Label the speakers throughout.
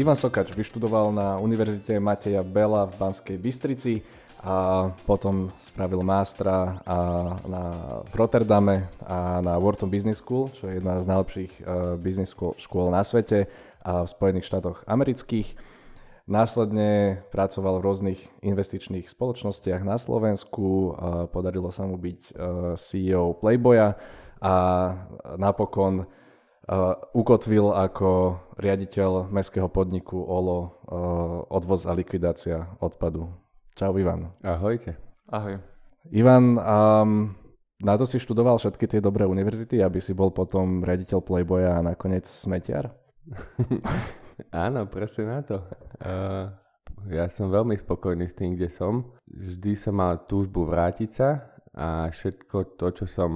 Speaker 1: Ivan Sokač vyštudoval na Univerzite Mateja Bela v Banskej Bystrici a potom spravil mástra a na, v Rotterdame a na Wharton Business School, čo je jedna z najlepších uh, business school, škôl na svete a v Spojených štátoch amerických. Následne pracoval v rôznych investičných spoločnostiach na Slovensku, uh, podarilo sa mu byť uh, CEO Playboya a napokon ukotvil ako riaditeľ mestského podniku OLO uh, odvoz a likvidácia odpadu. Čau Ivan.
Speaker 2: Ahojte.
Speaker 3: Ahoj.
Speaker 1: Ivan, um, na to si študoval všetky tie dobré univerzity, aby si bol potom riaditeľ Playboya a nakoniec smetiar?
Speaker 2: Áno, presne na to. Uh, ja som veľmi spokojný s tým, kde som. Vždy som mal túžbu vrátiť sa a všetko to, čo som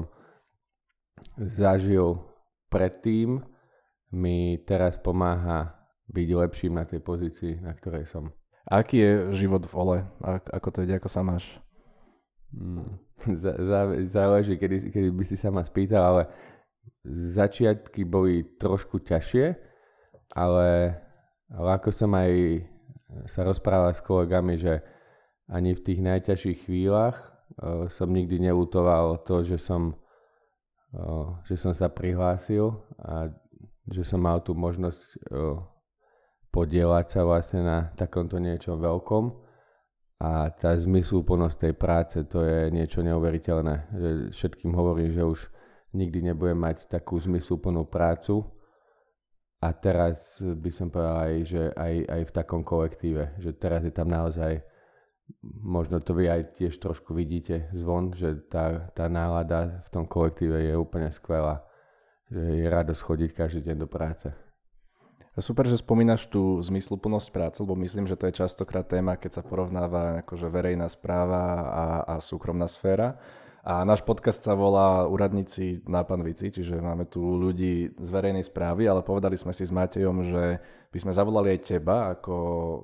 Speaker 2: zažil predtým, mi teraz pomáha byť lepším na tej pozícii, na ktorej som.
Speaker 1: Aký je život v Ole? Ako to ide, ako sa máš?
Speaker 2: Mm, záleží, kedy, kedy by si sa ma spýtal, ale začiatky boli trošku ťažšie, ale, ale ako som aj sa rozprával s kolegami, že ani v tých najťažších chvíľach uh, som nikdy nelutoval to, že som že som sa prihlásil a že som mal tú možnosť podielať sa vlastne na takomto niečom veľkom a tá zmysluplnosť tej práce to je niečo neuveriteľné. Že všetkým hovorím, že už nikdy nebudem mať takú zmysluplnú prácu a teraz by som povedal aj, že aj, aj v takom kolektíve, že teraz je tam naozaj možno to vy aj tiež trošku vidíte zvon, že tá, tá nálada v tom kolektíve je úplne skvelá. Že je radosť chodiť každý deň do práce.
Speaker 1: Super, že spomínaš tú zmysluplnosť práce, lebo myslím, že to je častokrát téma, keď sa porovnáva akože verejná správa a, a súkromná sféra. A náš podcast sa volá Úradníci na panvici, čiže máme tu ľudí z verejnej správy, ale povedali sme si s Matejom, že by sme zavolali aj teba ako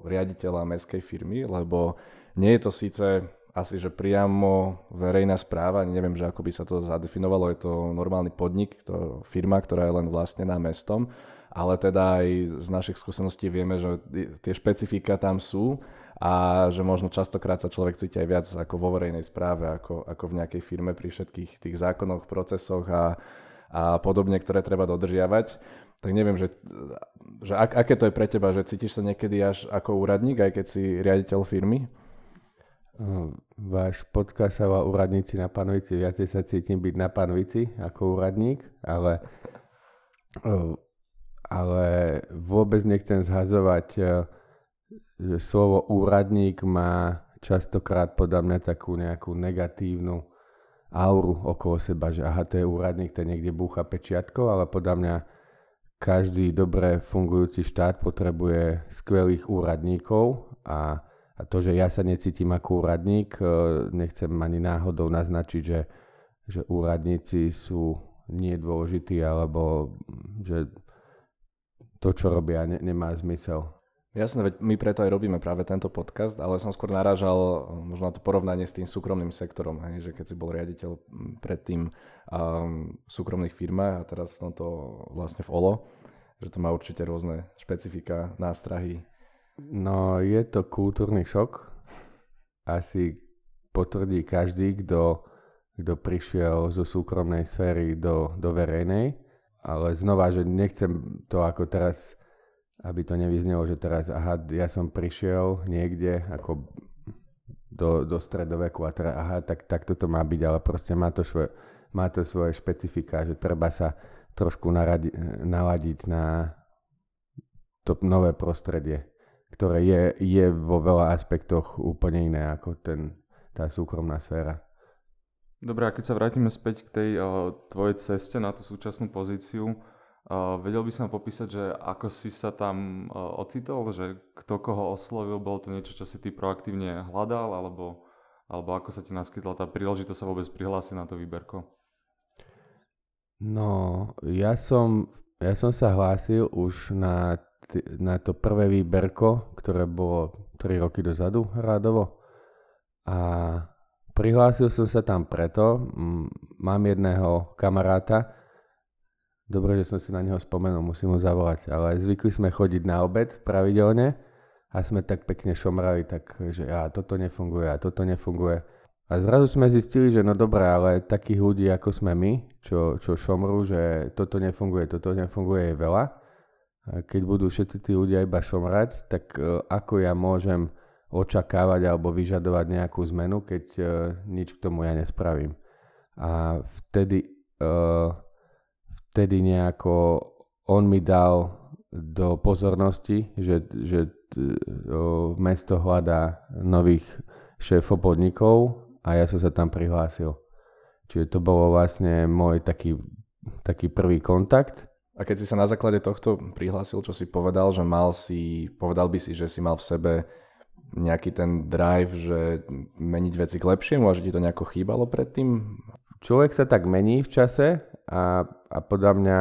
Speaker 1: riaditeľa mestskej firmy, lebo nie je to síce asi, že priamo verejná správa, neviem, že ako by sa to zadefinovalo, je to normálny podnik, to firma, ktorá je len vlastnená mestom, ale teda aj z našich skúseností vieme, že tie špecifika tam sú a že možno častokrát sa človek cíti aj viac ako vo verejnej správe, ako, ako v nejakej firme pri všetkých tých zákonoch, procesoch a, a podobne, ktoré treba dodržiavať. Tak neviem, že, že ak, aké to je pre teba, že cítiš sa niekedy až ako úradník, aj keď si riaditeľ firmy?
Speaker 2: váš podcast sa volá Úradníci na Panvici. Viacej sa cítim byť na Panvici ako úradník, ale, ale vôbec nechcem zhazovať, že slovo úradník má častokrát podľa mňa takú nejakú negatívnu auru okolo seba, že aha, to je úradník, ten niekde búcha pečiatko, ale podľa mňa každý dobre fungujúci štát potrebuje skvelých úradníkov a a to, že ja sa necítim ako úradník, e, nechcem ani náhodou naznačiť, že, že úradníci sú nie dôležití, alebo že to, čo robia, ne, nemá zmysel.
Speaker 1: Jasné, veď my preto aj robíme práve tento podcast, ale som skôr narážal možno na to porovnanie s tým súkromným sektorom, hej, že keď si bol riaditeľ predtým um, v súkromných firmách a teraz v tomto vlastne v OLO, že to má určite rôzne špecifika, nástrahy,
Speaker 2: No, je to kultúrny šok. Asi potvrdí každý, kto, kto prišiel zo súkromnej sféry do, do verejnej. Ale znova, že nechcem to ako teraz, aby to nevyznelo, že teraz, aha, ja som prišiel niekde ako do, do stredoveku a teda, aha, tak, tak toto má byť, ale proste má to, svoje, má to svoje špecifika, že treba sa trošku naradi, naladiť na to nové prostredie ktoré je, je vo veľa aspektoch úplne iné ako ten, tá súkromná sféra.
Speaker 3: Dobre, a keď sa vrátime späť k tej uh, tvojej ceste na tú súčasnú pozíciu, uh, vedel by som popísať, že ako si sa tam uh, ocitol, že kto koho oslovil, bolo to niečo, čo si ty proaktívne hľadal, alebo, alebo ako sa ti naskytla tá príležitosť sa vôbec prihlásiť na to výberko?
Speaker 2: No, ja som, ja som sa hlásil už na na to prvé výberko, ktoré bolo 3 roky dozadu rádovo. A prihlásil som sa tam preto, mám jedného kamaráta, Dobre, že som si na neho spomenul, musím ho zavolať. Ale zvykli sme chodiť na obed pravidelne a sme tak pekne šomrali, tak že a toto nefunguje a toto nefunguje. A zrazu sme zistili, že no dobré, ale takých ľudí ako sme my, čo, čo šomru, že toto nefunguje, toto nefunguje je veľa. A keď budú všetci tí ľudia iba šomrať, tak uh, ako ja môžem očakávať alebo vyžadovať nejakú zmenu, keď uh, nič k tomu ja nespravím. A vtedy, uh, vtedy nejako on mi dal do pozornosti, že, že uh, mesto hľadá nových šéfov podnikov a ja som sa tam prihlásil. Čiže to bolo vlastne môj taký, taký prvý kontakt.
Speaker 1: A keď si sa na základe tohto prihlásil, čo si povedal, že mal si, povedal by si, že si mal v sebe nejaký ten drive, že meniť veci k lepšiemu a že ti to nejako chýbalo predtým?
Speaker 2: Človek sa tak mení v čase a, a podľa mňa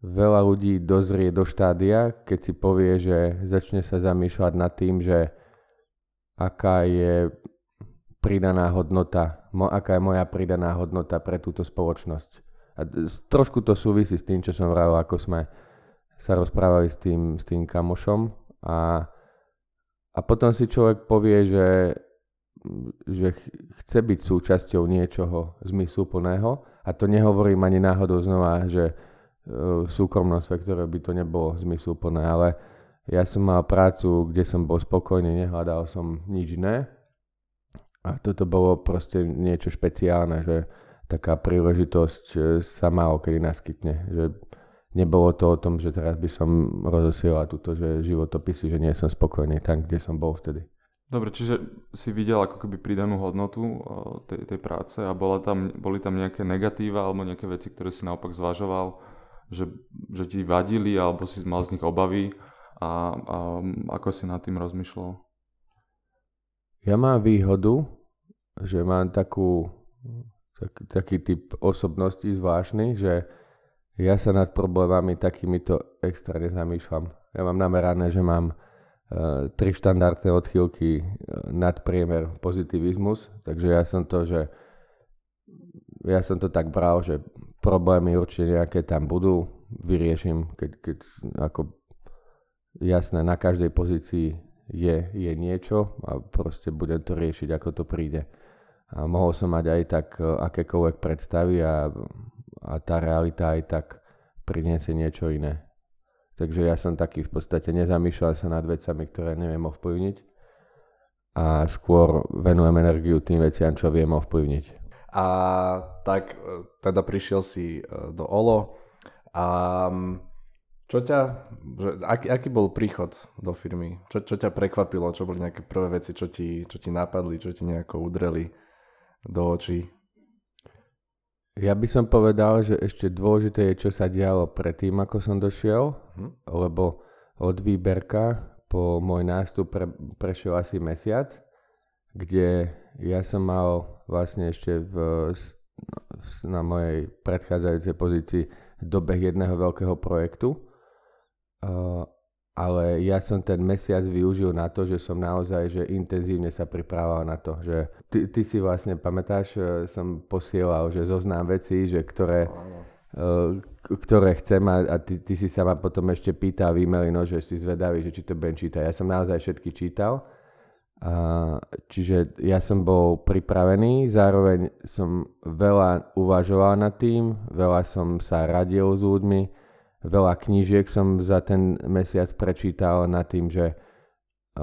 Speaker 2: veľa ľudí dozrie do štádia, keď si povie, že začne sa zamýšľať nad tým, že aká je pridaná hodnota, mo, aká je moja pridaná hodnota pre túto spoločnosť. A trošku to súvisí s tým, čo som vravil, ako sme sa rozprávali s tým, s tým kamošom a, a potom si človek povie, že, že chce byť súčasťou niečoho zmysluplného a to nehovorím ani náhodou znova, že v súkromnom sektore by to nebolo zmysluplné, ale ja som mal prácu, kde som bol spokojný, nehľadal som nič iné a toto bolo proste niečo špeciálne, že taká príležitosť e, sa málo kedy naskytne. Že nebolo to o tom, že teraz by som rozosielal túto, že životopisy, že nie som spokojný tam, kde som bol vtedy.
Speaker 3: Dobre, čiže si videl ako keby pridanú hodnotu e, tej, tej práce a bola tam, boli tam nejaké negatíva alebo nejaké veci, ktoré si naopak zvažoval, že, že ti vadili alebo si mal z nich obavy a, a ako si nad tým rozmýšľal?
Speaker 2: Ja mám výhodu, že mám takú, tak, taký typ osobnosti zvláštny, že ja sa nad problémami takýmito extra nezamýšľam. Ja mám namerané, že mám tri štandardné odchýlky uh, nad priemer pozitivizmus, takže ja som to, že ja som to tak bral, že problémy určite nejaké tam budú, vyrieším, keď, keď ako jasné, na každej pozícii je, je niečo a proste budem to riešiť, ako to príde. A mohol som mať aj tak e, akékoľvek predstavy a, a tá realita aj tak priniesie niečo iné. Takže ja som taký v podstate nezamýšľal sa nad vecami, ktoré neviem ovplyvniť a skôr venujem energiu tým veciam, čo viem ovplyvniť.
Speaker 1: A tak e, teda prišiel si e, do OLO a čo ťa, že, aký, aký bol príchod do firmy? Čo, čo ťa prekvapilo? Čo boli nejaké prvé veci, čo ti, čo ti napadli, čo ti nejako udreli do očí?
Speaker 2: Ja by som povedal, že ešte dôležité je, čo sa dialo predtým, ako som došiel, hm? lebo od výberka po môj nástup pre, prešiel asi mesiac, kde ja som mal vlastne ešte v, na mojej predchádzajúcej pozícii dobeh jedného veľkého projektu, ale ja som ten mesiac využil na to, že som naozaj že intenzívne sa pripravoval na to, že ty, ty si vlastne pamätáš, e, som posielal, že zoznám veci, že ktoré, uh, ktoré chcem a, a ty, ty si sa ma potom ešte pýtal v e no, že si zvedavý, že či to budem čítať. Ja som naozaj všetky čítal. Uh, čiže ja som bol pripravený, zároveň som veľa uvažoval nad tým, veľa som sa radil s ľuďmi, veľa knížiek som za ten mesiac prečítal nad tým, že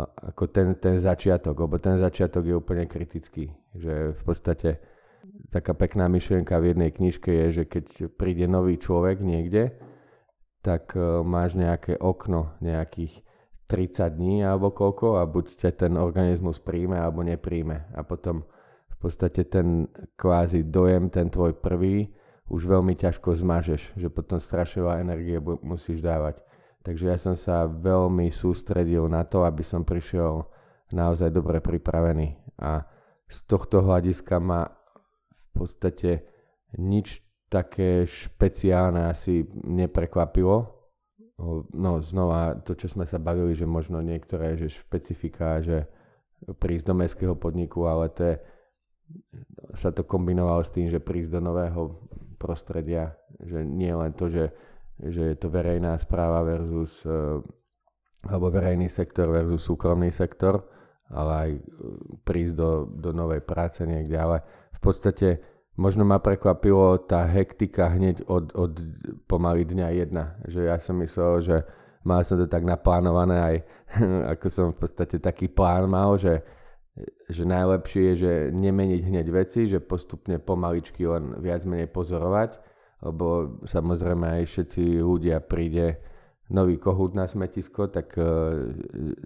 Speaker 2: ako ten, ten začiatok, lebo ten začiatok je úplne kritický. Že v podstate taká pekná myšlienka v jednej knižke je, že keď príde nový človek niekde, tak e, máš nejaké okno nejakých 30 dní alebo koľko a buď ťa ten organizmus príjme alebo nepríjme. A potom v podstate ten kvázi dojem, ten tvoj prvý, už veľmi ťažko zmažeš, že potom strašne veľa energie musíš dávať. Takže ja som sa veľmi sústredil na to, aby som prišiel naozaj dobre pripravený. A z tohto hľadiska ma v podstate nič také špeciálne asi neprekvapilo. No znova to, čo sme sa bavili, že možno niektoré že špecifika, že prísť do mestského podniku, ale to je, sa to kombinovalo s tým, že prísť do nového prostredia že nie len to, že, že je to verejná správa versus uh, alebo verejný sektor versus súkromný sektor, ale aj uh, prísť do, do novej práce niekde, ale v podstate možno ma prekvapilo tá hektika hneď od, od pomaly dňa jedna, že ja som myslel, že mal som to tak naplánované aj ako som v podstate taký plán mal, že že najlepšie je, že nemeniť hneď veci, že postupne pomaličky len viac menej pozorovať, lebo samozrejme aj všetci ľudia príde nový kohút na smetisko, tak uh,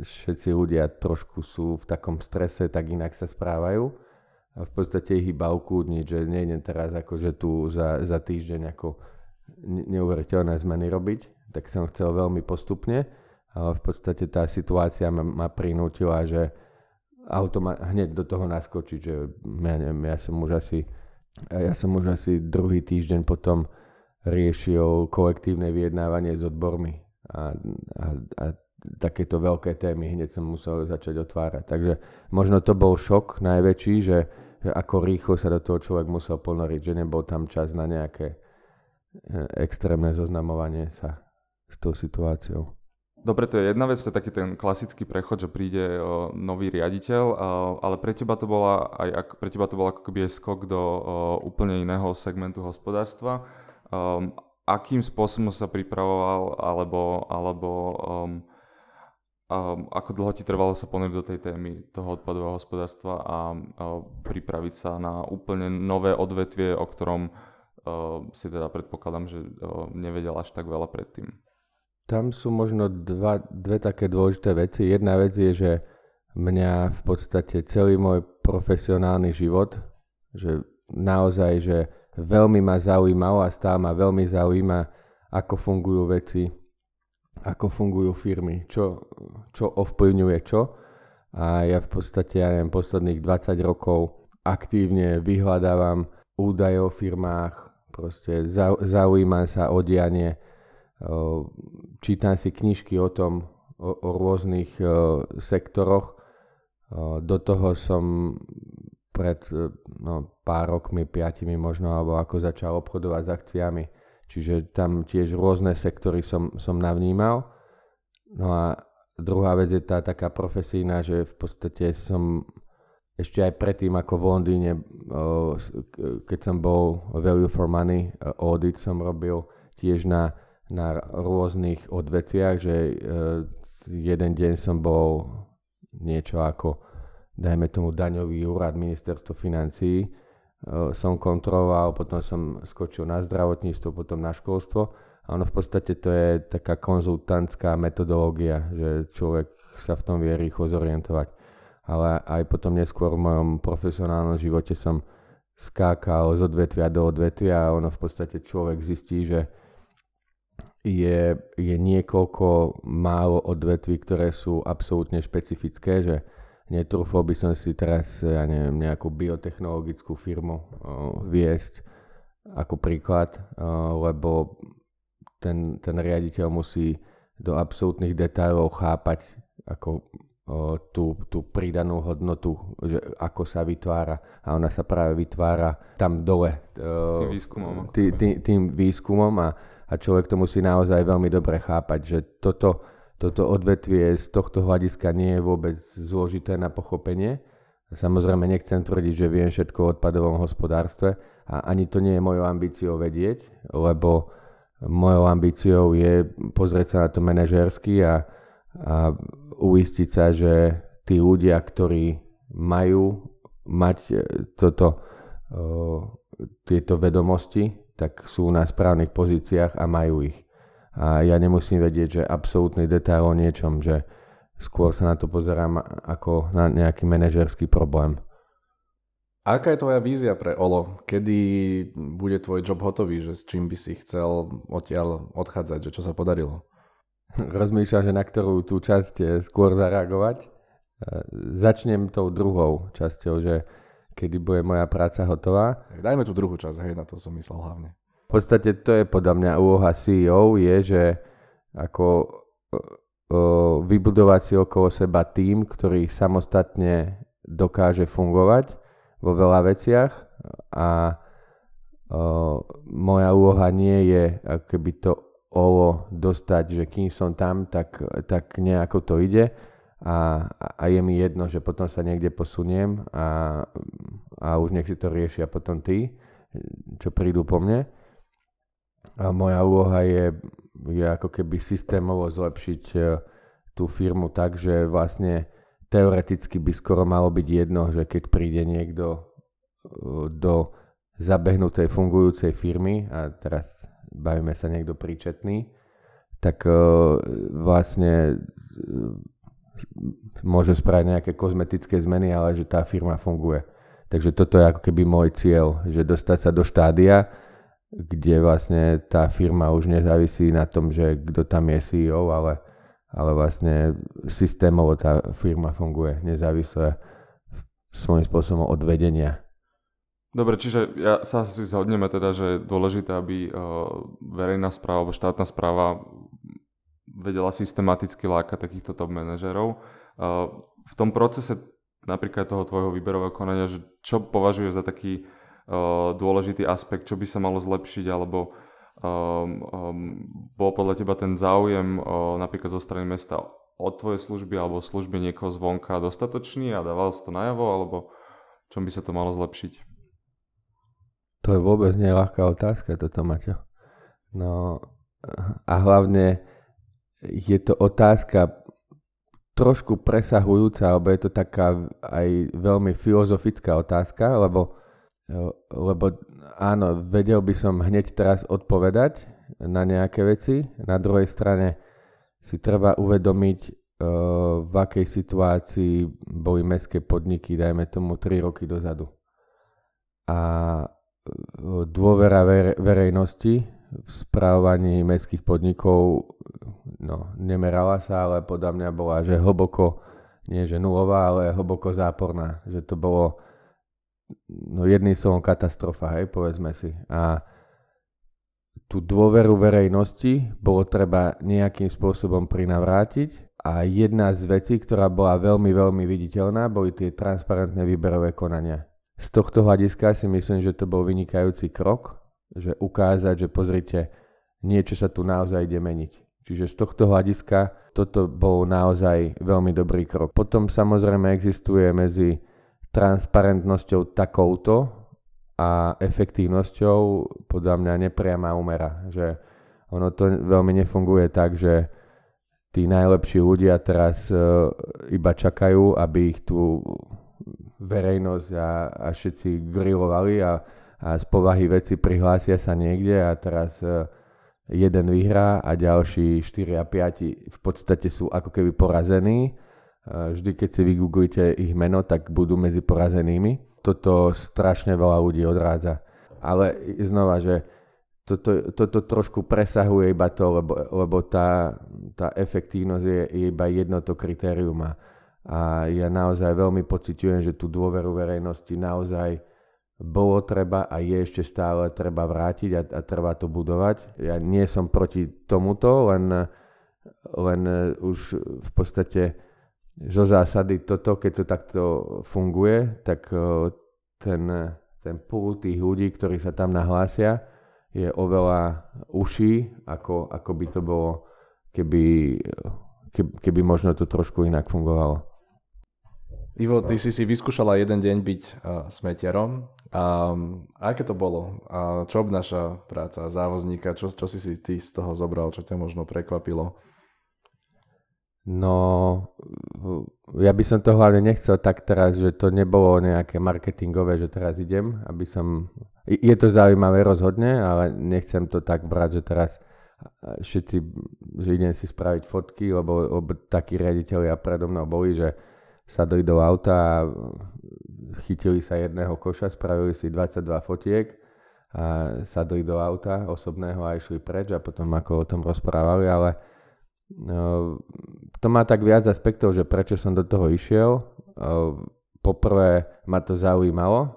Speaker 2: všetci ľudia trošku sú v takom strese, tak inak sa správajú. A v podstate ich iba ukúdniť, že nejdem teraz akože tu za, za týždeň ako neuveriteľné zmeny robiť, tak som chcel veľmi postupne, ale v podstate tá situácia ma, ma prinútila, že automa- hneď do toho naskočiť, že ja neviem, ja som už asi, ja som už asi druhý týždeň potom riešil kolektívne vyjednávanie s odbormi a, a, a takéto veľké témy hneď som musel začať otvárať. Takže možno to bol šok najväčší, že, že ako rýchlo sa do toho človek musel ponoriť, že nebol tam čas na nejaké e, extrémne zoznamovanie sa s tou situáciou.
Speaker 3: Dobre, to je jedna vec, to je taký ten klasický prechod, že príde nový riaditeľ, ale pre teba to bola aj pre teba to bol ako keby aj skok do úplne iného segmentu hospodárstva. Um, akým spôsobom sa pripravoval, alebo, alebo um, um, ako dlho ti trvalo sa ponoriť do tej témy toho odpadového hospodárstva a, a pripraviť sa na úplne nové odvetvie, o ktorom uh, si teda predpokladám, že uh, nevedel až tak veľa predtým.
Speaker 2: Tam sú možno dva, dve také dôležité veci. Jedna vec je, že mňa v podstate celý môj profesionálny život, že naozaj, že veľmi ma zaujímalo a stále ma veľmi zaujíma, ako fungujú veci, ako fungujú firmy, čo, čo ovplyvňuje čo. A ja v podstate, ja neviem, posledných 20 rokov aktívne vyhľadávam údaje o firmách, proste zaujímam sa o dianie, čítam si knižky o tom, o, o rôznych o, sektoroch. O, do toho som pred no, pár rokmi, piatimi možno, alebo ako začal obchodovať s akciami. Čiže tam tiež rôzne sektory som, som navnímal. No a druhá vec je tá taká profesína, že v podstate som ešte aj predtým ako v Londýne, keď som bol Value for Money audit som robil tiež na na rôznych odvetviach, že e, jeden deň som bol niečo ako, dajme tomu, daňový úrad ministerstvo financií, e, som kontroloval, potom som skočil na zdravotníctvo, potom na školstvo a ono v podstate to je taká konzultantská metodológia, že človek sa v tom vie rýchlo zorientovať. Ale aj potom neskôr v mojom profesionálnom živote som skákal z odvetvia do odvetvia a ono v podstate človek zistí, že je, je niekoľko málo odvetví, ktoré sú absolútne špecifické, že netrúfol by som si teraz, ja neviem, nejakú biotechnologickú firmu uh, viesť ako príklad, uh, lebo ten, ten riaditeľ musí do absolútnych detailov chápať ako uh, tú, tú pridanú hodnotu, že ako sa vytvára a ona sa práve vytvára tam dole.
Speaker 3: Uh, tým výskumom.
Speaker 2: Tý, tý, tým výskumom a a človek to musí naozaj veľmi dobre chápať, že toto, toto odvetvie z tohto hľadiska nie je vôbec zložité na pochopenie. Samozrejme nechcem tvrdiť, že viem všetko o odpadovom hospodárstve a ani to nie je mojou ambíciou vedieť, lebo mojou ambíciou je pozrieť sa na to manažersky a, a uistiť sa, že tí ľudia, ktorí majú mať toto, o, tieto vedomosti, tak sú na správnych pozíciách a majú ich. A ja nemusím vedieť, že absolútny detail o niečom, že skôr sa na to pozerám ako na nejaký manažerský problém.
Speaker 1: Aká je tvoja vízia pre Olo? Kedy bude tvoj job hotový, že s čím by si chcel odtiaľ odchádzať, že čo sa podarilo?
Speaker 2: Rozmýšľam, že na ktorú tú časť eh, skôr zareagovať. Eh, začnem tou druhou časťou, že kedy bude moja práca hotová.
Speaker 1: Dajme tú druhú časť, hej, na to som myslel hlavne.
Speaker 2: V podstate to je podľa mňa úloha CEO, je, že ako vybudovať si okolo seba tým, ktorý samostatne dokáže fungovať vo veľa veciach a moja úloha nie je keby to olo dostať, že kým som tam, tak, tak nejako to ide a, a je mi jedno, že potom sa niekde posuniem a, a už nech si to riešia potom tí, čo prídu po mne. A moja úloha je, je ako keby systémovo zlepšiť e, tú firmu tak, že vlastne teoreticky by skoro malo byť jedno, že keď príde niekto e, do zabehnutej fungujúcej firmy a teraz bavíme sa niekto príčetný, tak e, vlastne môže spraviť nejaké kozmetické zmeny, ale že tá firma funguje. Takže toto je ako keby môj cieľ, že dostať sa do štádia, kde vlastne tá firma už nezávisí na tom, že kto tam je CEO, ale, ale vlastne systémovo tá firma funguje nezávisle svojím spôsobom od vedenia.
Speaker 3: Dobre, čiže ja sa si zhodneme teda, že je dôležité, aby uh, verejná správa alebo štátna správa vedela systematicky lákať takýchto top manažerov. V tom procese napríklad toho tvojho výberového konania, že čo považuješ za taký dôležitý aspekt, čo by sa malo zlepšiť, alebo um, um, bol podľa teba ten záujem uh, napríklad zo strany mesta od tvojej služby alebo služby niekoho zvonka dostatočný a dával sa to najavo, alebo čom by sa to malo zlepšiť?
Speaker 2: To je vôbec ľahká otázka, toto Maťo. No a hlavne je to otázka trošku presahujúca, alebo je to taká aj veľmi filozofická otázka, lebo, lebo áno, vedel by som hneď teraz odpovedať na nejaké veci. Na druhej strane si treba uvedomiť, v akej situácii boli mestské podniky, dajme tomu 3 roky dozadu. A dôvera verejnosti v správovaní mestských podnikov no, nemerala sa, ale podľa mňa bola, že hlboko, nie že nulová, ale hlboko záporná. Že to bolo no, jedným slovom katastrofa, hej, povedzme si. A tú dôveru verejnosti bolo treba nejakým spôsobom prinavrátiť a jedna z vecí, ktorá bola veľmi, veľmi viditeľná, boli tie transparentné výberové konania. Z tohto hľadiska si myslím, že to bol vynikajúci krok, že ukázať, že pozrite, niečo sa tu naozaj ide meniť. Čiže z tohto hľadiska toto bol naozaj veľmi dobrý krok. Potom samozrejme existuje medzi transparentnosťou takouto a efektívnosťou podľa mňa nepriama úmera. Že ono to veľmi nefunguje tak, že tí najlepší ľudia teraz uh, iba čakajú, aby ich tu verejnosť a, a všetci grilovali a a z povahy veci prihlásia sa niekde a teraz e, jeden vyhrá a ďalší 4 a 5 v podstate sú ako keby porazení. E, vždy, keď si vygooglite ich meno, tak budú medzi porazenými. Toto strašne veľa ľudí odrádza. Ale znova, že toto, toto trošku presahuje iba to, lebo, lebo tá, tá efektívnosť je, je iba jedno to kritérium. A, ja naozaj veľmi pociťujem, že tú dôveru verejnosti naozaj bolo treba a je ešte stále treba vrátiť a, a treba to budovať. Ja nie som proti tomuto, len, len už v podstate zo zásady toto, keď to takto funguje, tak ten, ten pool tých ľudí, ktorí sa tam nahlásia, je oveľa uší, ako, ako by to bolo, keby, keby, keby možno to trošku inak fungovalo.
Speaker 1: Ivo, ty si si vyskúšala jeden deň byť uh, smetiarom. Um, a aké to bolo? A čo obnáša práca závozníka? Čo, čo si si ty z toho zobral? Čo ťa možno prekvapilo?
Speaker 2: No, ja by som to hlavne nechcel tak teraz, že to nebolo nejaké marketingové, že teraz idem, aby som... Je to zaujímavé rozhodne, ale nechcem to tak brať, že teraz všetci, že idem si spraviť fotky, lebo, lebo takí riaditeľia predo mnou boli, že sadli do auta a chytili sa jedného koša, spravili si 22 fotiek a sadli do auta osobného a išli preč a potom ako o tom rozprávali, ale no, to má tak viac aspektov, že prečo som do toho išiel. Poprvé ma to zaujímalo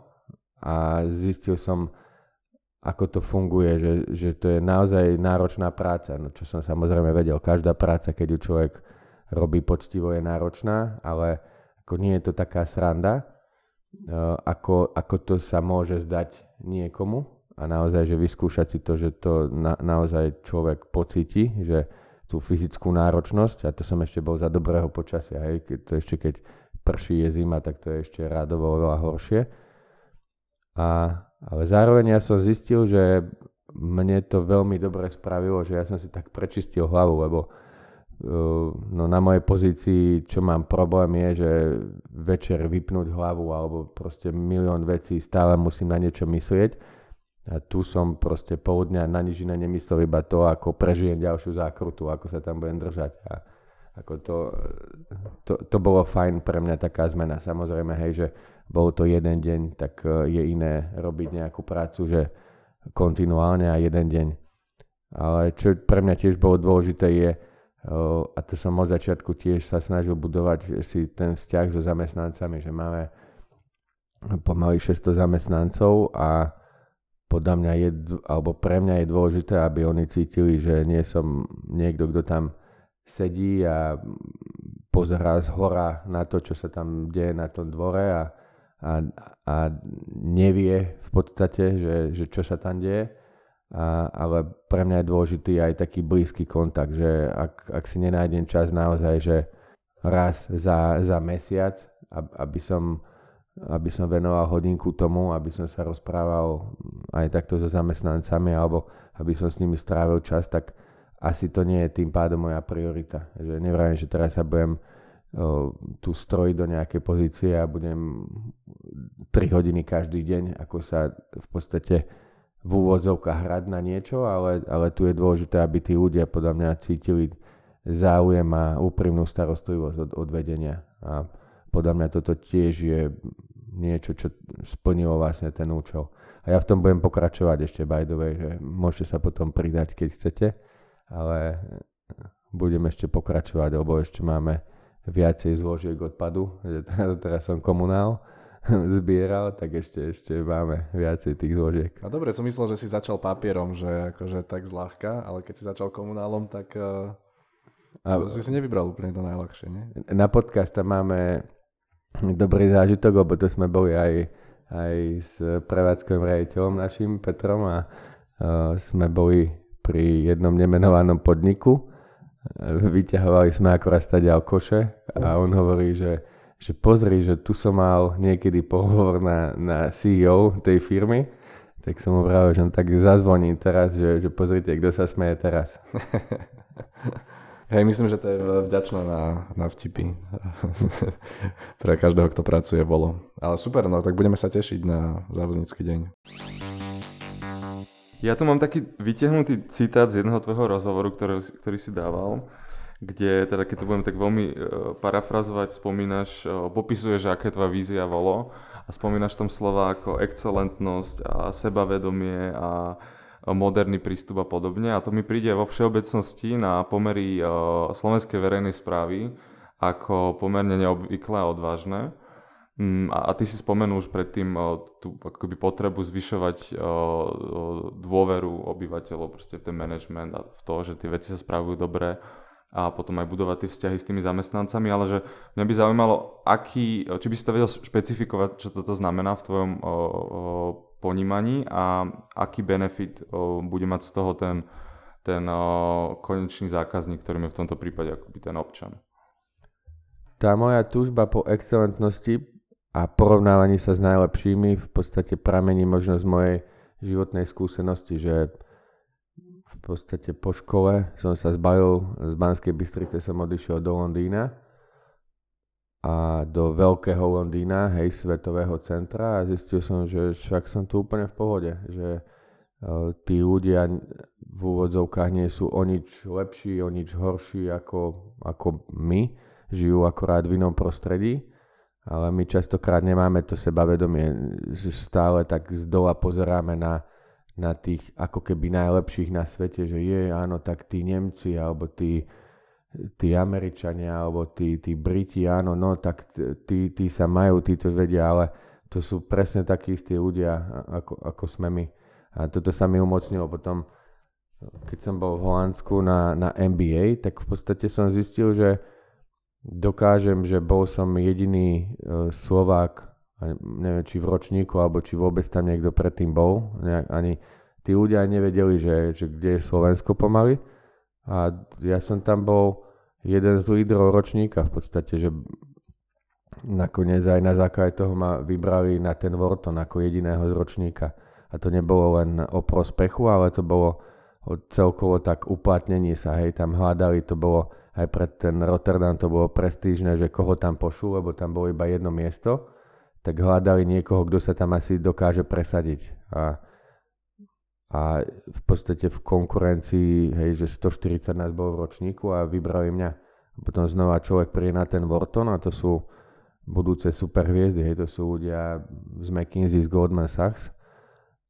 Speaker 2: a zistil som, ako to funguje, že, že to je naozaj náročná práca, no čo som samozrejme vedel. Každá práca, keď ju človek robí poctivo, je náročná, ale ako nie je to taká sranda, uh, ako, ako to sa môže zdať niekomu. a naozaj, že vyskúšať si to, že to na, naozaj človek pocíti, že tú fyzickú náročnosť a to som ešte bol za dobrého počasia, hej, to ešte keď prší je zima, tak to je ešte rádovo oveľa horšie. A, ale zároveň ja som zistil, že mne to veľmi dobre spravilo, že ja som si tak prečistil hlavu, lebo no na mojej pozícii, čo mám problém je, že večer vypnúť hlavu alebo proste milión vecí, stále musím na niečo myslieť a tu som proste pol dňa na nič iné nemyslel, iba to, ako prežijem ďalšiu zákrutu, ako sa tam budem držať. A ako to, to, to bolo fajn pre mňa taká zmena. Samozrejme, hej, že bol to jeden deň, tak e, je iné robiť nejakú prácu, že kontinuálne a jeden deň. Ale čo pre mňa tiež bolo dôležité je, a to som od začiatku tiež sa snažil budovať si ten vzťah so zamestnancami, že máme pomaly 600 zamestnancov a podľa mňa je, alebo pre mňa je dôležité, aby oni cítili, že nie som niekto, kto tam sedí a pozerá z hora na to, čo sa tam deje na tom dvore a, a, a nevie v podstate, že, že čo sa tam deje. A, ale pre mňa je dôležitý aj taký blízky kontakt, že ak, ak si nenájdem čas naozaj, že raz za, za mesiac, aby som aby som venoval hodinku tomu, aby som sa rozprával aj takto so zamestnancami alebo aby som s nimi strávil čas, tak asi to nie je tým pádom moja priorita. Že nevravím, že teraz sa budem tu strojiť do nejakej pozície a budem 3 hodiny každý deň, ako sa v podstate v úvodzovkách hrať na niečo, ale, ale tu je dôležité, aby tí ľudia podľa mňa cítili záujem a úprimnú starostlivosť od, od vedenia. A podľa mňa toto tiež je niečo, čo splnilo vlastne ten účel. A ja v tom budem pokračovať ešte by the way, že môžete sa potom pridať, keď chcete, ale budem ešte pokračovať, lebo ešte máme viacej zložiek odpadu, teraz som komunál zbieral, tak ešte, ešte máme viacej tých zložiek.
Speaker 1: A dobre, som myslel, že si začal papierom, že akože tak zľahka, ale keď si začal komunálom, tak uh, a, si si nevybral úplne to najľahšie, nie?
Speaker 2: Na podcast máme dobrý zážitok, lebo to sme boli aj, aj s prevádzkovým riaditeľom našim Petrom a uh, sme boli pri jednom nemenovanom podniku. Vyťahovali sme akorát stadiaľ koše a on hovorí, že, že pozri, že tu som mal niekedy pohovor na, na CEO tej firmy, tak som mu vravil, že on tak zazvoní teraz, že, že pozrite, kto sa smeje teraz.
Speaker 1: Hej, myslím, že to je vďačné na, na vtipy pre každého, kto pracuje volo. Ale super, no tak budeme sa tešiť na závoznícky deň.
Speaker 3: Ja tu mám taký vytiahnutý citát z jedného tvojho rozhovoru, ktorý, ktorý si dával, kde, teda keď to budem tak veľmi uh, parafrazovať, spomínaš, uh, popisuješ, aká je tvoja vízia volo a spomínaš tam slova ako excelentnosť a sebavedomie a moderný prístup a podobne. A to mi príde vo všeobecnosti na pomery uh, slovenskej verejnej správy ako pomerne neobvyklé a odvážne. Um, a, a ty si spomenul už predtým uh, tú akoby potrebu zvyšovať uh, dôveru obyvateľov proste v ten management a v to, že tie veci sa spravujú dobre a potom aj budovať tie vzťahy s tými zamestnancami, ale že mňa by zaujímalo, aký, či by si to vedel špecifikovať, čo toto znamená v tvojom o, o, ponímaní a aký benefit o, bude mať z toho ten, ten o, konečný zákazník, ktorým je v tomto prípade akoby ten občan.
Speaker 2: Tá moja túžba po excelentnosti a porovnávaní sa s najlepšími v podstate pramení možno z mojej životnej skúsenosti, že v podstate po škole som sa zbavil z Banskej Bystrice, som odišiel do Londýna a do veľkého Londýna, hej, svetového centra a zistil som, že však som tu úplne v pohode, že uh, tí ľudia v úvodzovkách nie sú o nič lepší, o nič horší ako, ako my, žijú akorát v inom prostredí, ale my častokrát nemáme to sebavedomie, že stále tak z dola pozeráme na, na tých ako keby najlepších na svete, že je áno, tak tí Nemci alebo tí tí Američania alebo tí, tí Briti, áno, no tak tí, tí sa majú, tí to vedia, ale to sú presne takí istí ľudia, ako, ako sme my. A toto sa mi umocnilo potom, keď som bol v Holandsku na, na MBA, tak v podstate som zistil, že dokážem, že bol som jediný uh, Neviem, či v ročníku, alebo či vôbec tam niekto predtým bol. Nejak, ani tí ľudia nevedeli, že, že kde je Slovensko pomaly. A ja som tam bol jeden z lídrov ročníka v podstate, že nakoniec aj na základe toho ma vybrali na ten Vorton ako jediného z ročníka. A to nebolo len o prospechu, ale to bolo celkovo tak uplatnenie sa, hej, tam hľadali, to bolo aj pred ten Rotterdam to bolo prestížne, že koho tam pošú, lebo tam bolo iba jedno miesto, tak hľadali niekoho, kto sa tam asi dokáže presadiť. A, a v podstate v konkurencii, hej, že 140 nás bolo v ročníku a vybrali mňa. A potom znova človek príde na ten Wharton a to sú budúce superhviezdy, hej, to sú ľudia z McKinsey, z Goldman Sachs.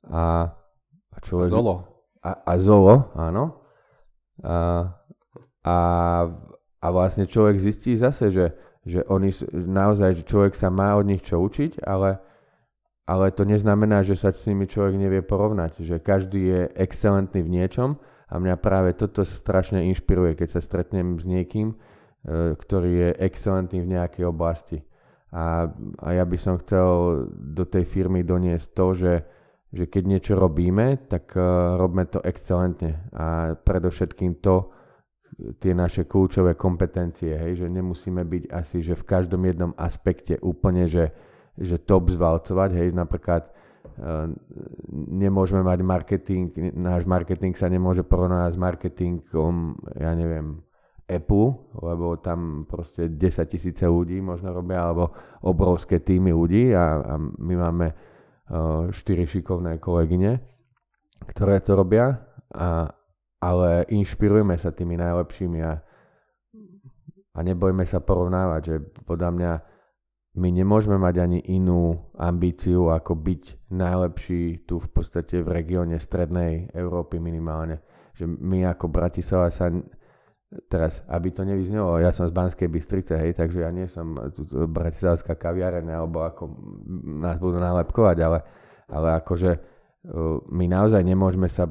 Speaker 2: A,
Speaker 1: a človek... Zolo.
Speaker 2: A, a Zolo, áno. A, a, a vlastne človek zistí zase, že, že oni naozaj, že človek sa má od nich čo učiť, ale, ale to neznamená, že sa s nimi človek nevie porovnať, že každý je excelentný v niečom a mňa práve toto strašne inšpiruje, keď sa stretnem s niekým, e, ktorý je excelentný v nejakej oblasti. A, a ja by som chcel do tej firmy doniesť to, že, že keď niečo robíme, tak uh, robme to excelentne a predovšetkým to, tie naše kľúčové kompetencie, hej, že nemusíme byť asi, že v každom jednom aspekte úplne, že, že top zvalcovať, hej, napríklad uh, nemôžeme mať marketing, náš marketing sa nemôže porovnať s marketingom, ja neviem, Apple, lebo tam proste 10 tisíce ľudí možno robia, alebo obrovské týmy ľudí a, a my máme uh, 4 šikovné kolegyne, ktoré to robia a ale inšpirujeme sa tými najlepšími a, a nebojme sa porovnávať, že podľa mňa my nemôžeme mať ani inú ambíciu, ako byť najlepší tu v podstate v regióne strednej Európy minimálne. Že my ako Bratislava sa teraz, aby to nevyznelo, ja som z Banskej Bystrice, hej, takže ja nie som bratislavská kaviareň, alebo ako nás budú nálepkovať, ale, ale akože my naozaj nemôžeme sa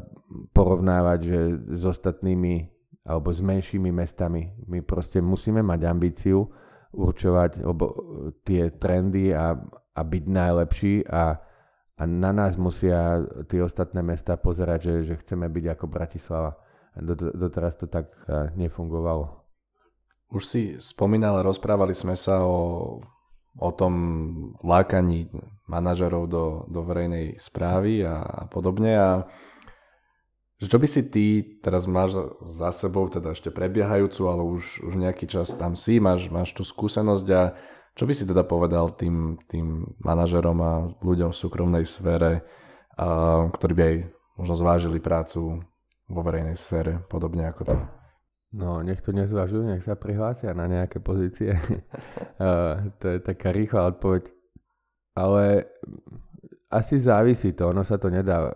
Speaker 2: porovnávať že s ostatnými alebo s menšími mestami. My proste musíme mať ambíciu určovať obo, tie trendy a, a byť najlepší a, a na nás musia tie ostatné mesta pozerať, že, že chceme byť ako Bratislava. Doteraz to tak e, nefungovalo.
Speaker 1: Už si spomínal, rozprávali sme sa o, o tom lákaní manažerov do, do verejnej správy a, a podobne a čo by si ty, teraz máš za sebou teda ešte prebiehajúcu, ale už, už nejaký čas tam si, máš, máš tú skúsenosť a čo by si teda povedal tým, tým manažerom a ľuďom v súkromnej sfére, a, ktorí by aj možno zvážili prácu vo verejnej sfére, podobne ako to?
Speaker 2: No, nech to nezvažujú, nech sa prihlásia na nejaké pozície. to je taká rýchla odpoveď. Ale asi závisí to, ono sa to nedá eh,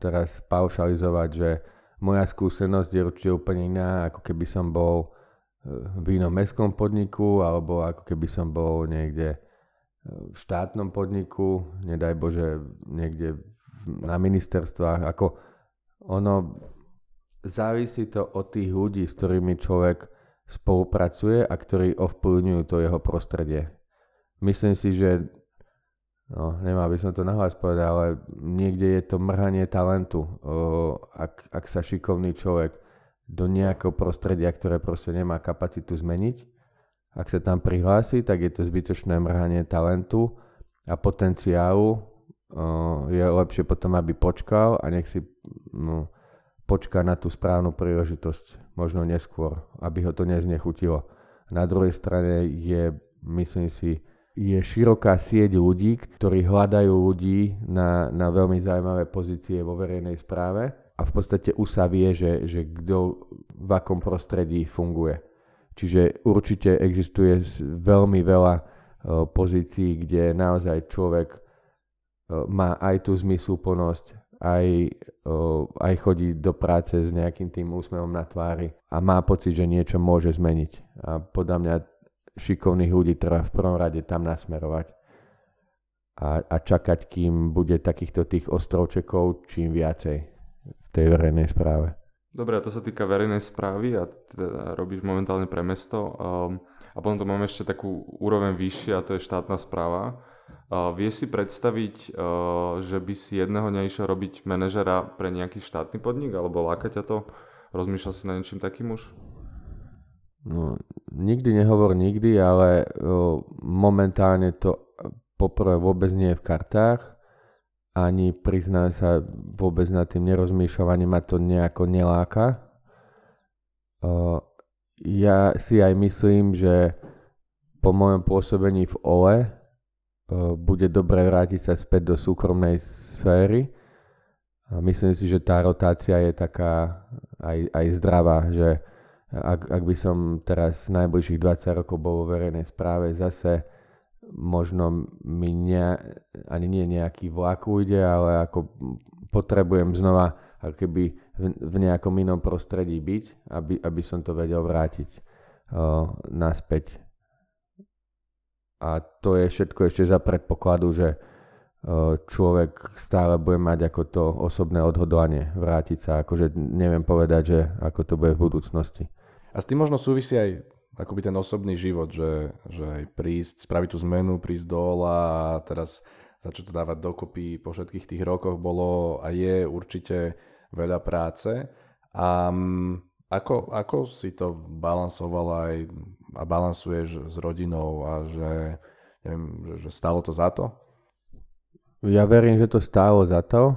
Speaker 2: teraz paušalizovať, že moja skúsenosť je určite úplne iná, ako keby som bol eh, v inom mestskom podniku, alebo ako keby som bol niekde eh, v štátnom podniku, nedaj Bože, niekde na ministerstvách, ako ono závisí to od tých ľudí, s ktorými človek spolupracuje a ktorí ovplyvňujú to jeho prostredie. Myslím si, že No, nemal by som to nahlas povedať, ale niekde je to mrhanie talentu. O, ak, ak sa šikovný človek do nejakého prostredia, ktoré proste nemá kapacitu zmeniť, ak sa tam prihlási, tak je to zbytočné mrhanie talentu a potenciálu. O, je lepšie potom, aby počkal a nech si no, počká na tú správnu príležitosť, možno neskôr, aby ho to neznechutilo. Na druhej strane je, myslím si, je široká sieť ľudí, ktorí hľadajú ľudí na, na veľmi zaujímavé pozície vo verejnej správe a v podstate už sa vie, že, že kto v akom prostredí funguje. Čiže určite existuje veľmi veľa uh, pozícií, kde naozaj človek uh, má aj tú zmysluplnosť, aj, aj chodí do práce s nejakým tým úsmevom na tvári a má pocit, že niečo môže zmeniť. A podľa mňa šikovných ľudí treba v prvom rade tam nasmerovať a, a čakať, kým bude takýchto tých ostrovčekov čím viacej v tej verejnej správe.
Speaker 3: Dobre, a to sa týka verejnej správy a teda robíš momentálne pre mesto. Um, a potom to máme ešte takú úroveň vyššie a to je štátna správa. Vieš si predstaviť, uh, že by si jedného dňa išiel robiť manažera pre nejaký štátny podnik, alebo láka ťa to? Rozmýšľal si na niečím takým už?
Speaker 2: No, nikdy nehovor nikdy, ale uh, momentálne to poprvé vôbec nie je v kartách, ani priznám sa vôbec nad tým nerozmýšľam, ma to nejako neláka. Uh, ja si aj myslím, že po mojom pôsobení v OLE bude dobre vrátiť sa späť do súkromnej sféry. A myslím si, že tá rotácia je taká aj, aj zdravá, že ak, ak by som teraz najbližších 20 rokov bol vo verejnej správe, zase možno mi ne, ani nie nejaký vlak ujde, ale ako potrebujem znova ako keby v, v nejakom inom prostredí byť, aby, aby som to vedel vrátiť uh, naspäť a to je všetko ešte za predpokladu, že e, človek stále bude mať ako to osobné odhodlanie vrátiť sa. Akože neviem povedať, že ako to bude v budúcnosti.
Speaker 1: A s tým možno súvisí aj akoby ten osobný život, že, že aj prísť, spraviť tú zmenu, prísť do OLA a teraz začať to dávať dokopy po všetkých tých rokoch bolo a je určite veľa práce. A ako, ako si to balansovala aj a balansuješ s rodinou a že, neviem, že, že stalo to za to?
Speaker 2: Ja verím, že to stálo za to.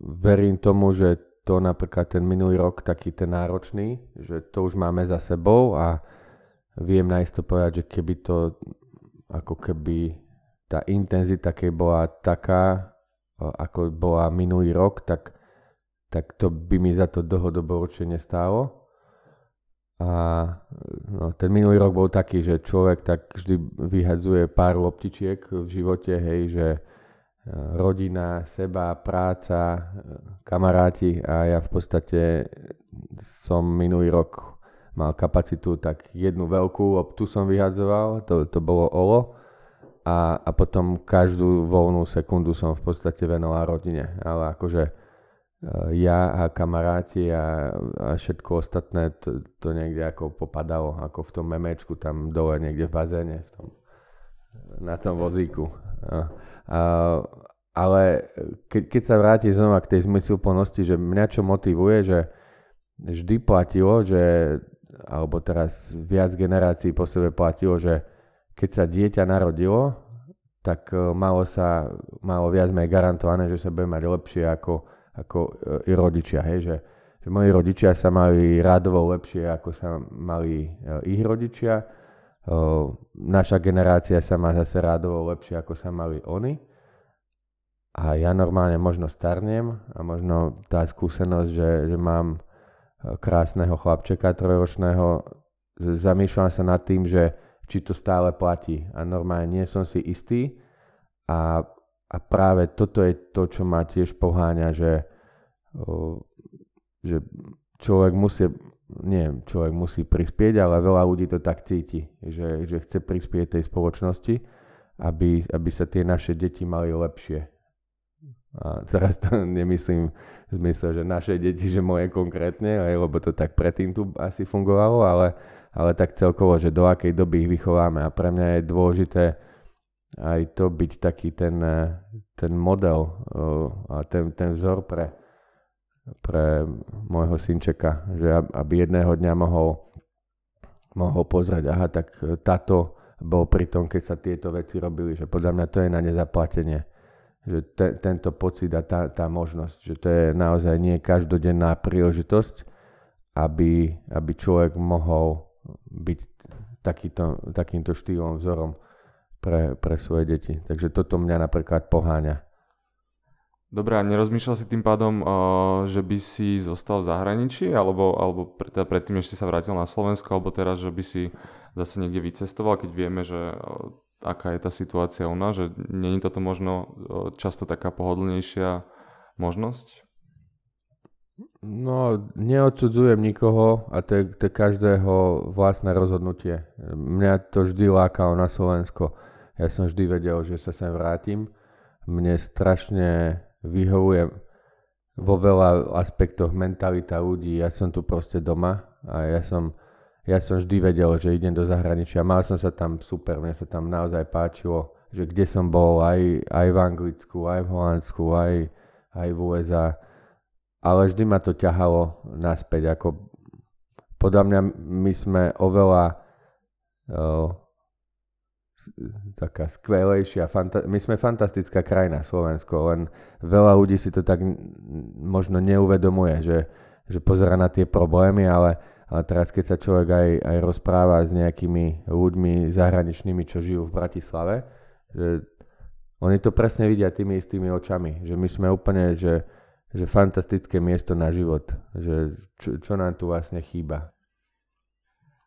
Speaker 2: verím tomu, že to napríklad ten minulý rok taký ten náročný, že to už máme za sebou a viem najisto povedať, že keby to ako keby tá intenzita, keď bola taká, ako bola minulý rok, tak, tak to by mi za to dlhodobo určite nestálo. A no, ten minulý rok bol taký, že človek tak vždy vyhadzuje pár loptičiek v živote, hej, že e, rodina, seba, práca, e, kamaráti a ja v podstate som minulý rok mal kapacitu tak jednu veľkú loptu som vyhadzoval, to, to bolo olo. A, a potom každú voľnú sekundu som v podstate venoval rodine, ale akože ja a kamaráti a, a všetko ostatné to, to niekde ako popadalo, ako v tom memečku tam dole niekde v bazéne, v tom, na tom vozíku. A, a, ale keď, keď sa vráti znova k tej zmysluplnosti, že mňa čo motivuje, že vždy platilo, že alebo teraz viac generácií po sebe platilo, že keď sa dieťa narodilo, tak eh, malo sa, malo viac menej garantované, že sa bude mať lepšie ako ako e, rodičia, hej, že, že moji rodičia sa mali rádovo lepšie, ako sa mali e, ich rodičia. E, naša generácia sa má zase rádovo lepšie, ako sa mali oni. A ja normálne možno starnem a možno tá skúsenosť, že, že mám krásneho chlapčeka trojročného, zamýšľam sa nad tým, že či to stále platí. A normálne nie som si istý a a práve toto je to, čo ma tiež poháňa, že, že človek musí, nie človek musí prispieť, ale veľa ľudí to tak cíti, že, že chce prispieť tej spoločnosti, aby, aby sa tie naše deti mali lepšie. A teraz to nemyslím v zmysle, že naše deti, že moje konkrétne, aj, lebo to tak predtým tu asi fungovalo, ale, ale tak celkovo, že do akej doby ich vychováme. A pre mňa je dôležité, aj to byť taký ten, eh, ten model a ten, ten vzor pre, pre môjho synčeka, že aby jedného dňa mohol, mohol pozrieť, aha, tak táto bol pri tom, keď sa tieto veci robili, že podľa mňa to je na nezaplatenie. Že te, tento pocit a tá, tá možnosť, že to je naozaj nie každodenná príležitosť, aby, aby človek mohol byť takýto, takýmto štýlom, vzorom pre, pre svoje deti. Takže toto mňa napríklad poháňa.
Speaker 3: Dobre, a nerozmýšľal si tým pádom, že by si zostal v zahraničí, alebo, alebo teda predtým, než si sa vrátil na Slovensko, alebo teraz, že by si zase niekde vycestoval, keď vieme, že aká je tá situácia u nás, že není toto možno často taká pohodlnejšia možnosť?
Speaker 2: No, neodsudzujem nikoho a to je, to je každého vlastné rozhodnutie. Mňa to vždy lákalo na Slovensko ja som vždy vedel, že sa sem vrátim. Mne strašne vyhovuje vo veľa aspektoch mentalita ľudí. Ja som tu proste doma a ja som, ja som vždy vedel, že idem do zahraničia. Mal som sa tam super, mne sa tam naozaj páčilo. že kde som bol, aj, aj v Anglicku, aj v Holandsku, aj, aj v USA. Ale vždy ma to ťahalo naspäť. Ako, podľa mňa my sme oveľa o, taká skvelejšia, fanta- my sme fantastická krajina Slovensko, len veľa ľudí si to tak možno neuvedomuje, že, že pozera na tie problémy, ale, ale teraz keď sa človek aj, aj rozpráva s nejakými ľuďmi zahraničnými, čo žijú v Bratislave, že oni to presne vidia tými istými očami, že my sme úplne, že, že fantastické miesto na život, že čo, čo nám tu vlastne chýba.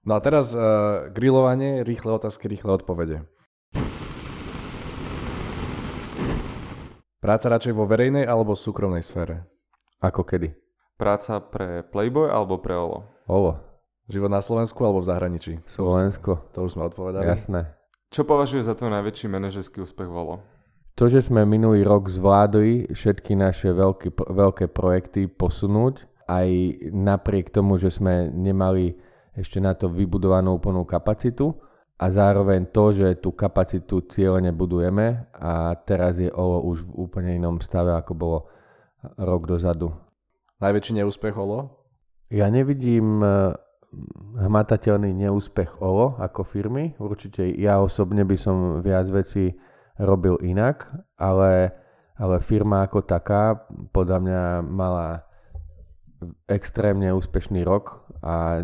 Speaker 1: No a teraz uh, grillovanie, rýchle otázky, rýchle odpovede. Práca radšej vo verejnej alebo súkromnej sfére?
Speaker 2: Ako kedy?
Speaker 3: Práca pre Playboy alebo pre Olo?
Speaker 2: Olo.
Speaker 1: Život na Slovensku alebo v zahraničí?
Speaker 2: Slovensko.
Speaker 1: To už sme odpovedali.
Speaker 2: Jasné.
Speaker 3: Čo považuješ za tvoj najväčší manažerský úspech v Olo?
Speaker 2: To, že sme minulý rok zvládli všetky naše veľké, veľké projekty posunúť, aj napriek tomu, že sme nemali ešte na to vybudovanú úplnú kapacitu a zároveň to, že tú kapacitu cieľene budujeme a teraz je OLO už v úplne inom stave, ako bolo rok dozadu.
Speaker 1: Najväčší neúspech OLO?
Speaker 2: Ja nevidím e, hmatateľný neúspech OLO ako firmy. Určite ja osobne by som viac vecí robil inak, ale, ale firma ako taká podľa mňa mala extrémne úspešný rok a e,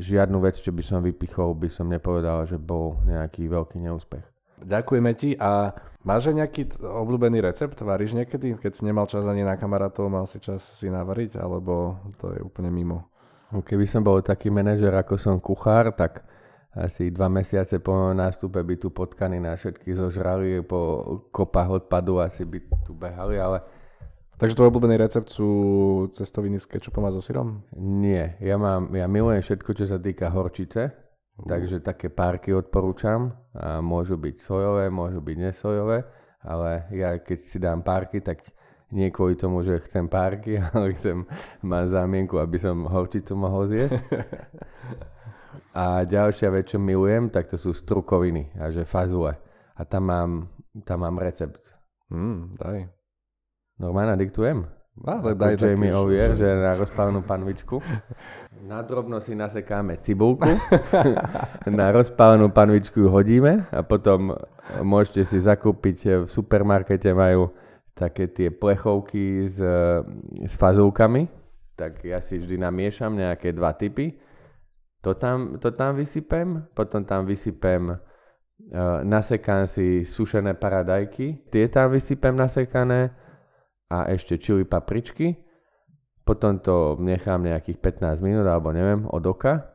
Speaker 2: žiadnu vec, čo by som vypichol, by som nepovedal, že bol nejaký veľký neúspech.
Speaker 1: Ďakujeme ti a máš aj nejaký obľúbený recept? Varíš niekedy? Keď si nemal čas ani na kamarátov, mal si čas si navariť? Alebo to je úplne mimo?
Speaker 2: No, keby som bol taký manažer, ako som kuchár, tak asi dva mesiace po nástupe by tu potkany na všetky zožrali, po kopách odpadu asi by tu behali, ale
Speaker 1: Takže tvoj obľúbený recept sú cestoviny s kečupom a so syrom?
Speaker 2: Nie, ja, mám, ja milujem všetko, čo sa týka horčice, uh. takže také párky odporúčam. A môžu byť sojové, môžu byť nesojové, ale ja keď si dám párky, tak nie kvôli tomu, že chcem párky, ale chcem mať zámienku, aby som horčicu mohol zjesť. a ďalšia vec, čo milujem, tak to sú strukoviny a že fazule. A tam mám, tam mám recept.
Speaker 1: Mm, daj.
Speaker 2: Normálne diktujem?
Speaker 1: No, ale daj
Speaker 2: Jamie Ovier, že na rozpálenú panvičku. Na drobno si nasekáme cibulku, na rozpálenú panvičku ju hodíme a potom môžete si zakúpiť v supermarkete majú také tie plechovky s, s fazulkami, tak ja si vždy namiešam nejaké dva typy. To tam, to tam vysypem, potom tam vysypem uh, nasekám si sušené paradajky, tie tam vysypem nasekané, a ešte čili papričky. Potom to nechám nejakých 15 minút alebo neviem od oka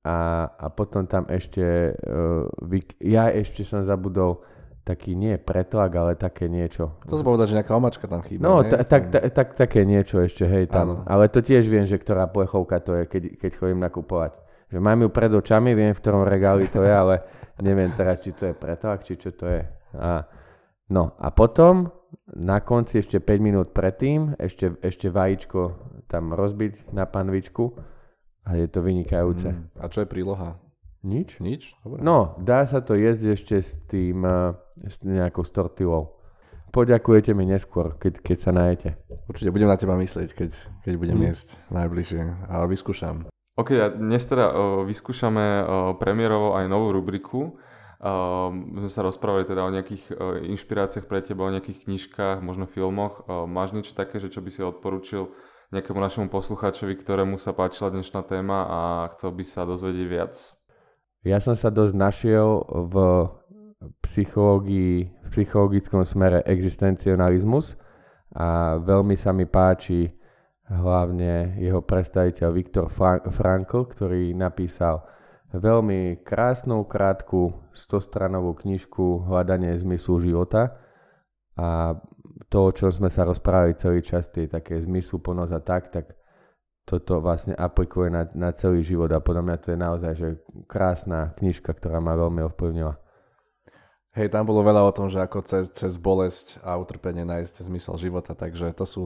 Speaker 2: a, a potom tam ešte, uh, vy, ja ešte som zabudol taký nie pretlak, ale také niečo.
Speaker 1: To som povedať, že nejaká omačka tam chýba.
Speaker 2: No, tak, tak, tak, také niečo ešte, hej, tam. Ale to tiež viem, že ktorá plechovka to je, keď, keď chodím nakupovať. Že mám ju pred očami, viem, v ktorom regáli to je, ale neviem teraz, či to je pretlak, či čo to je. A, no a potom na konci ešte 5 minút predtým, ešte, ešte vajíčko tam rozbiť na panvičku a je to vynikajúce. Mm.
Speaker 1: A čo je príloha?
Speaker 2: Nič.
Speaker 1: Nič?
Speaker 2: Dobre. No, dá sa to jesť ešte s tým, uh, s nejakou stortilou. Poďakujete mi neskôr, keď, keď sa najete.
Speaker 1: Určite budem na teba myslieť, keď, keď budem mm. jesť najbližšie, ale vyskúšam.
Speaker 3: OK, a dnes teda uh, vyskúšame uh, premiérovo aj novú rubriku, Uh, sme sa rozprávali teda o nejakých uh, inšpiráciách pre teba, o nejakých knižkách, možno filmoch. Uh, máš niečo také, že čo by si odporučil nejakému našemu poslucháčovi, ktorému sa páčila dnešná téma a chcel by sa dozvedieť viac?
Speaker 2: Ja som sa dosť našiel v psychológii, v psychologickom smere existencionalizmus a veľmi sa mi páči hlavne jeho predstaviteľ Viktor Frankl, ktorý napísal veľmi krásnu, krátku 100-stranovú knižku Hľadanie zmyslu života a to, o čom sme sa rozprávali celý čas, tie také zmysluplnosť a tak, tak toto vlastne aplikuje na, na celý život a podľa mňa to je naozaj že krásna knižka, ktorá ma veľmi ovplyvnila.
Speaker 1: Hej, tam bolo veľa o tom, že ako cez, cez bolesť a utrpenie nájsť zmysel života, takže to sú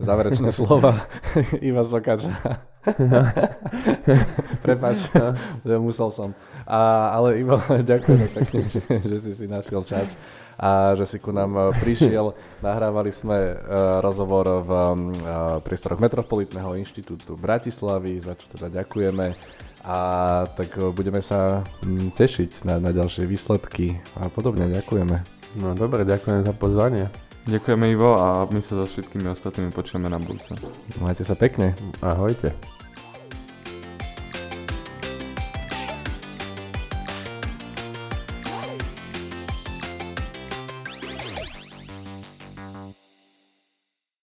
Speaker 1: záverečné slova Iva Sokača. Prepač, musel som. A, ale Ivo, ďakujeme pekne, že, že si si našiel čas a že si ku nám e, prišiel. Nahrávali sme uh, rozhovor v uh, priestoroch Metropolitného inštitútu Bratislavy, za čo teda ďakujeme. A tak budeme sa tešiť na, na ďalšie výsledky a podobne. Ďakujeme.
Speaker 2: No dobre, ďakujem za pozvanie.
Speaker 3: Ďakujeme Ivo a my sa so všetkými ostatnými počujeme na budúce.
Speaker 1: Majte sa pekne.
Speaker 2: Ahojte.